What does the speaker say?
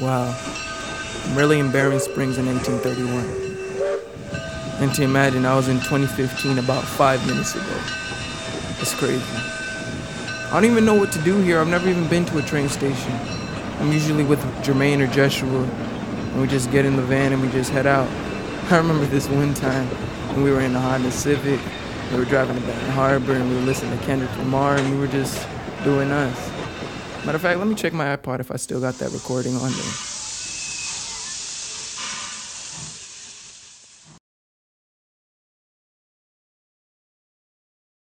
Wow. I'm really in Berrien Springs in 1931. And to imagine I was in 2015 about five minutes ago. It's crazy. I don't even know what to do here. I've never even been to a train station. I'm usually with Jermaine or Joshua, and we just get in the van and we just head out. I remember this one time when we were in a Honda Civic, we were driving to Benton Harbor, and we were listening to Kendrick Lamar, and we were just doing us. Matter of fact, let me check my iPod if I still got that recording on there.